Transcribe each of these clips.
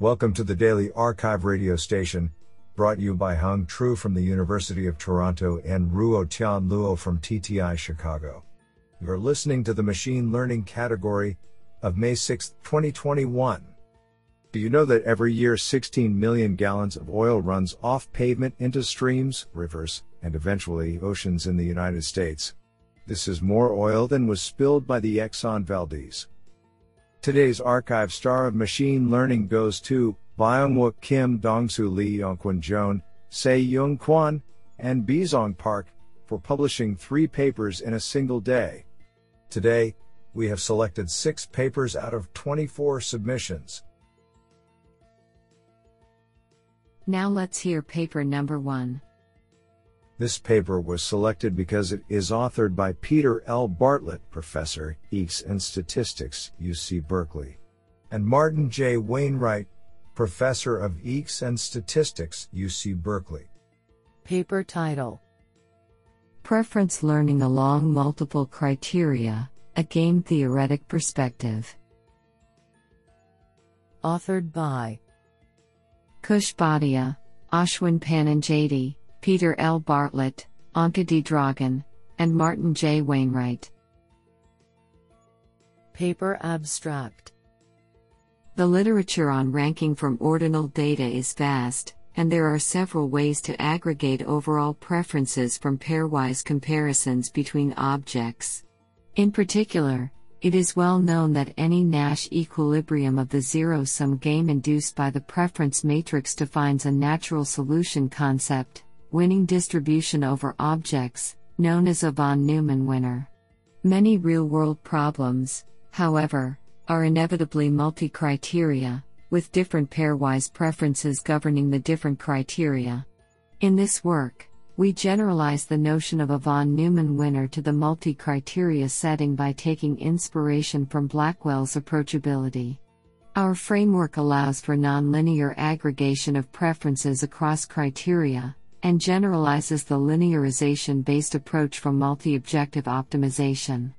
Welcome to the Daily arXiv radio station, brought you by Hung Tru from the University of Toronto and Ruo Tian Luo from TTI Chicago. You're listening to the Machine Learning category of May 6, 2021. Do you know that every year 16 million gallons of oil runs off pavement into streams, rivers, and eventually oceans in the United States? This is more oil than was spilled by the Exxon Valdez. Today's arXiv star of machine learning goes to Byung-wook Kim, Dongsu Lee, Yongkwon Joan, Se Yung Kwon, and Bizong Park for publishing three papers in a single day. Today, we have selected six papers out of 24 submissions. Now let's hear paper number one. This paper was selected because it is authored by Peter L. Bartlett, Professor, EECS and Statistics, UC Berkeley, and Martin J. Wainwright, Professor of EECS and Statistics, UC Berkeley. Paper title Preference Learning Along Multiple Criteria A Game Theoretic Perspective. Authored by Kush Bhatia, Ashwin Pananjady, Peter L. Bartlett, Anca D. Dragan, and Martin J. Wainwright. Paper Abstract The literature on ranking from ordinal data is vast, and there are several ways to aggregate overall preferences from pairwise comparisons between objects. In particular, it is well known that any Nash equilibrium of the zero sum game induced by the preference matrix defines a natural solution concept, winning distribution over objects, known as a von Neumann winner. Many real world problems, however, are inevitably multi criteria, with different pairwise preferences governing the different criteria. In this work, we generalize the notion of a von Neumann winner to the multi criteria setting by taking inspiration from Blackwell's approachability. Our framework allows for nonlinear aggregation of preferences across criteria, and generalizes the linearization based approach from multi objective optimization.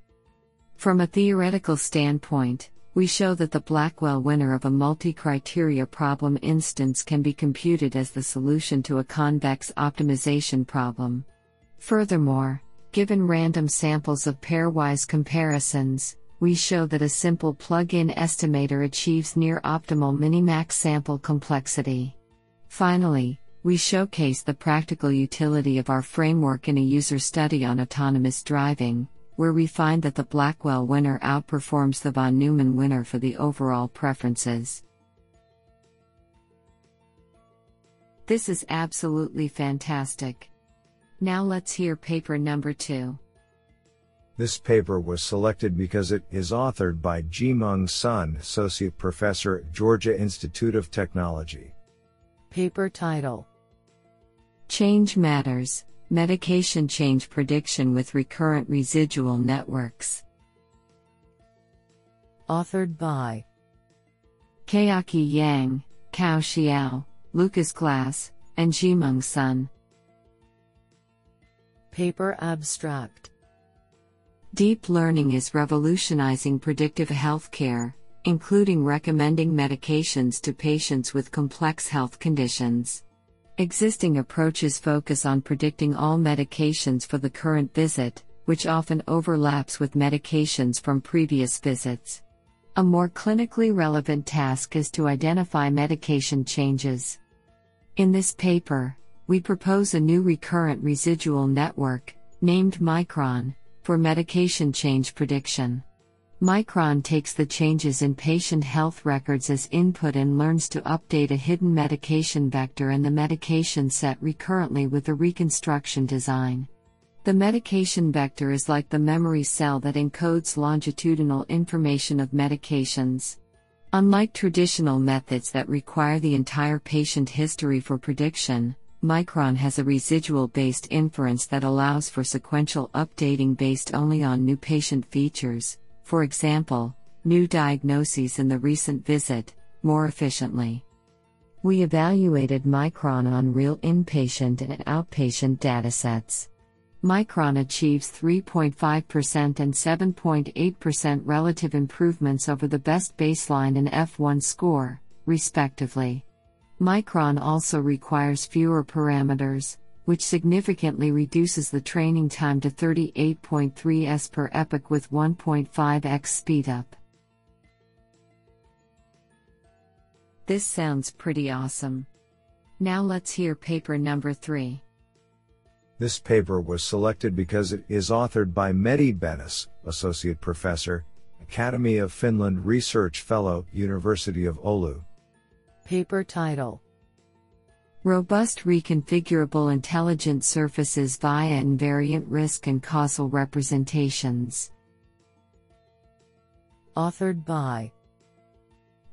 From a theoretical standpoint, we show that the Blackwell winner of a multi criteria problem instance can be computed as the solution to a convex optimization problem. Furthermore, given random samples of pairwise comparisons, we show that a simple plug in estimator achieves near optimal minimax sample complexity. Finally, we showcase the practical utility of our framework in a user study on autonomous driving, where we find that the Blackwell winner outperforms the von Neumann winner for the overall preferences. This is absolutely fantastic. Now let's hear paper number two. This paper was selected because it is authored by Jimeng Sun, Associate Professor at Georgia Institute of Technology. Paper title Change Matters Medication Change Prediction with Recurrent Residual Networks. Authored by Chaoqi Yang, Cao Xiao, Lucas Glass, and Jimeng Sun. Paper Abstract Deep learning is revolutionizing predictive healthcare, including recommending medications to patients with complex health conditions. Existing approaches focus on predicting all medications for the current visit, which often overlaps with medications from previous visits. A more clinically relevant task is to identify medication changes. In this paper, we propose a new recurrent residual network, named Micron, for medication change prediction. Micron takes the changes in patient health records as input and learns to update a hidden medication vector and the medication set recurrently with the reconstruction design. The medication vector is like the memory cell that encodes longitudinal information of medications. Unlike traditional methods that require the entire patient history for prediction, Micron has a residual based inference that allows for sequential updating based only on new patient features for example, new diagnoses in the recent visit, more efficiently. We evaluated Micron on real inpatient and outpatient datasets. Micron achieves 3.5% and 7.8% relative improvements over the best baseline and F1 score, respectively. Micron also requires fewer parameters, which significantly reduces the training time to 38.3 s per epoch with 1.5x speedup. This sounds pretty awesome. Now let's hear paper number 3. This paper was selected because it is authored by Mehdi Bennis, Associate Professor, Academy of Finland Research Fellow, University of Oulu. Paper title Robust reconfigurable intelligent surfaces via invariant risk and causal representations. Authored by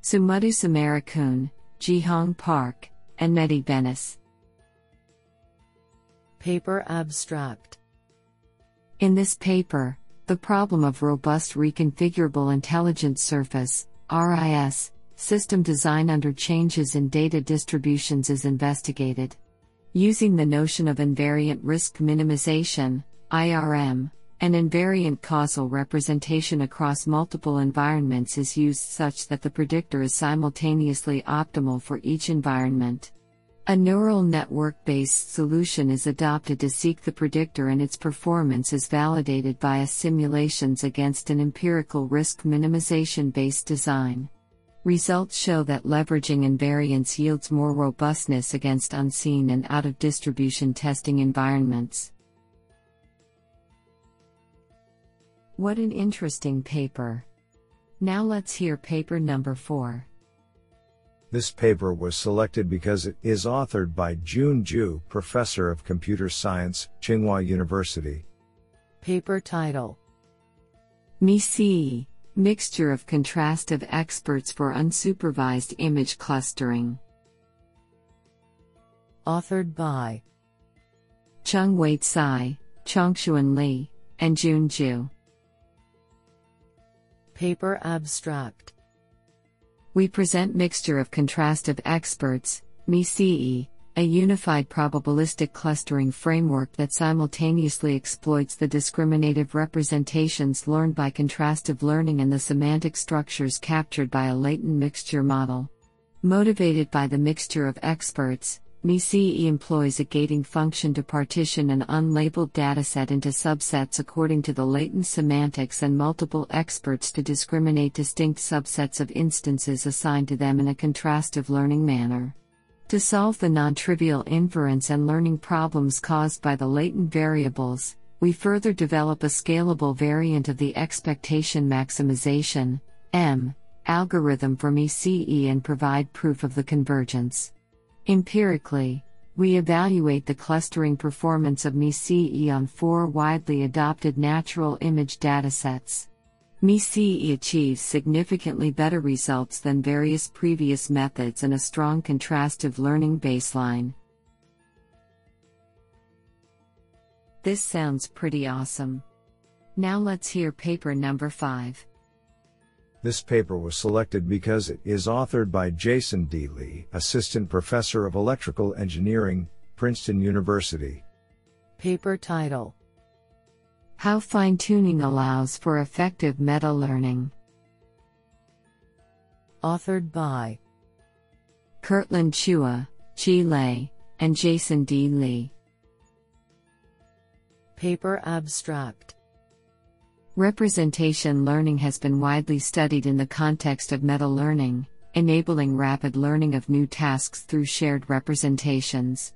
Sumudu Samarakoon, Jihong Park, and Mehdi Bennis. Paper Abstract In this paper, the problem of robust reconfigurable intelligent surface, RIS, system design under changes in data distributions is investigated. Using the notion of invariant risk minimization, IRM, an invariant causal representation across multiple environments is used such that the predictor is simultaneously optimal for each environment. A neural network based solution is adopted to seek the predictor and its performance is validated via simulations against an empirical risk minimization based design. Results show that leveraging invariance yields more robustness against unseen and out of distribution testing environments. What an interesting paper! Now let's hear paper number 4. This paper was selected because it is authored by Jun Zhu, Professor of Computer Science, Tsinghua University. Paper title MICE Mixture of Contrastive Experts for Unsupervised Image Clustering. Authored by Tsung Wei Tsai, Chongxuan Li, and Jun Zhu. Paper Abstract we present mixture of contrastive experts, MICE, a unified probabilistic clustering framework that simultaneously exploits the discriminative representations learned by contrastive learning and the semantic structures captured by a latent mixture model. Motivated by the mixture of experts, MICE employs a gating function to partition an unlabeled dataset into subsets according to the latent semantics and multiple experts to discriminate distinct subsets of instances assigned to them in a contrastive learning manner. To solve the non trivial inference and learning problems caused by the latent variables, we further develop a scalable variant of the expectation maximization M, algorithm for MICE and provide proof of the convergence. Empirically, we evaluate the clustering performance of MICE on four widely adopted natural image datasets. MICE achieves significantly better results than various previous methods and a strong contrastive learning baseline. This sounds pretty awesome. Now let's hear paper number 5. This paper was selected because it is authored by Jason D. Lee, Assistant Professor of Electrical Engineering, Princeton University. Paper title How Fine Tuning Allows for Effective Meta Learning. Authored by Kurtland Chua, Qi Lei, and Jason D. Lee. Paper Abstract Representation learning has been widely studied in the context of meta learning, enabling rapid learning of new tasks through shared representations.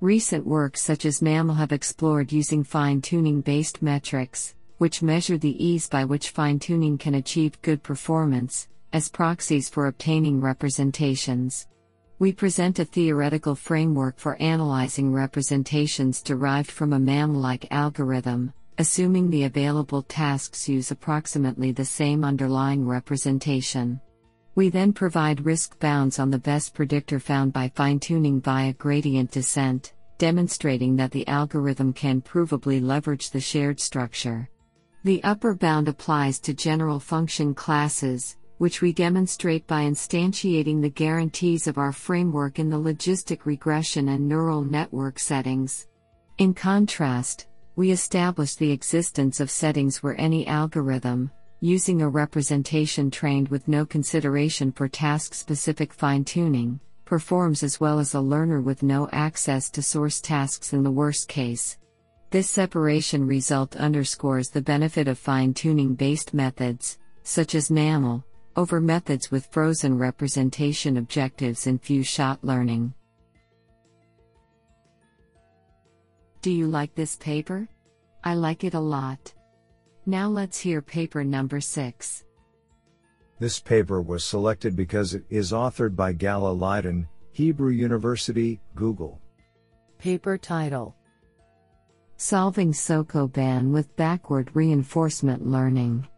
Recent works such as MAML have explored using fine tuning based metrics, which measure the ease by which fine tuning can achieve good performance, as proxies for obtaining representations. We present a theoretical framework for analyzing representations derived from a MAML like algorithm, assuming the available tasks use approximately the same underlying representation. We then provide risk bounds on the best predictor found by fine tuning via gradient descent, demonstrating that the algorithm can provably leverage the shared structure. The upper bound applies to general function classes, which we demonstrate by instantiating the guarantees of our framework in the logistic regression and neural network settings. In contrast, we establish the existence of settings where any algorithm, using a representation trained with no consideration for task specific fine tuning, performs as well as a learner with no access to source tasks in the worst case. This separation result underscores the benefit of fine tuning based methods, such as MAML, over methods with frozen representation objectives in few shot learning. Do you like this paper? I like it a lot. Now let's hear paper number 6. This paper was selected because it is authored by Gal Elidan, Hebrew University, Google. Paper title Solving Sokoban with Backward Reinforcement Learning.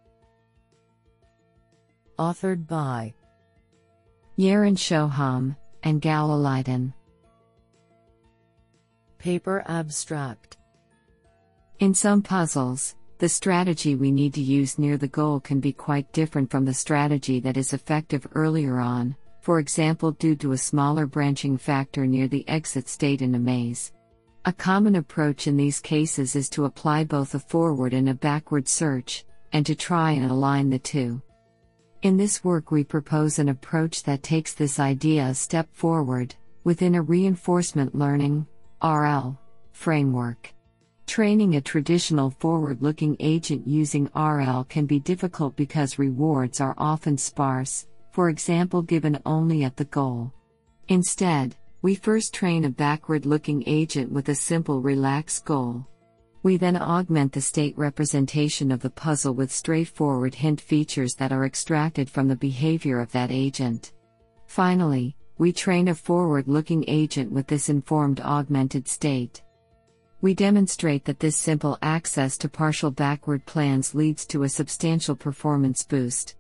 Authored by Yaron Shoham and Gal Elidan. Paper abstract In some puzzles, the strategy we need to use near the goal can be quite different from the strategy that is effective earlier on, for example, due to a smaller branching factor near the exit state in a maze. A common approach in these cases is to apply both a forward and a backward search, and to try and align the two. In this work, we propose an approach that takes this idea a step forward, within a reinforcement learning RL, framework. Training a traditional forward looking agent using RL can be difficult because rewards are often sparse, for example, given only at the goal. Instead, we first train a backward looking agent with a simple relaxed goal. We then augment the state representation of the puzzle with straightforward hint features that are extracted from the behavior of that agent. Finally, we train a forward looking agent with this informed augmented state. We demonstrate that this simple access to partial backward plans leads to a substantial performance boost.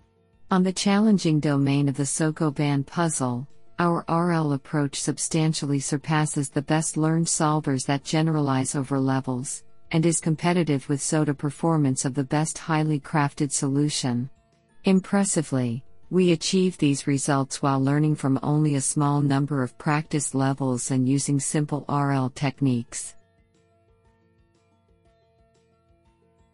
On the challenging domain of the Sokoban puzzle, our RL approach substantially surpasses the best learned solvers that generalize over levels, and is competitive with SOTA performance of the best highly crafted solution. Impressively, we achieve these results while learning from only a small number of practice levels and using simple RL techniques.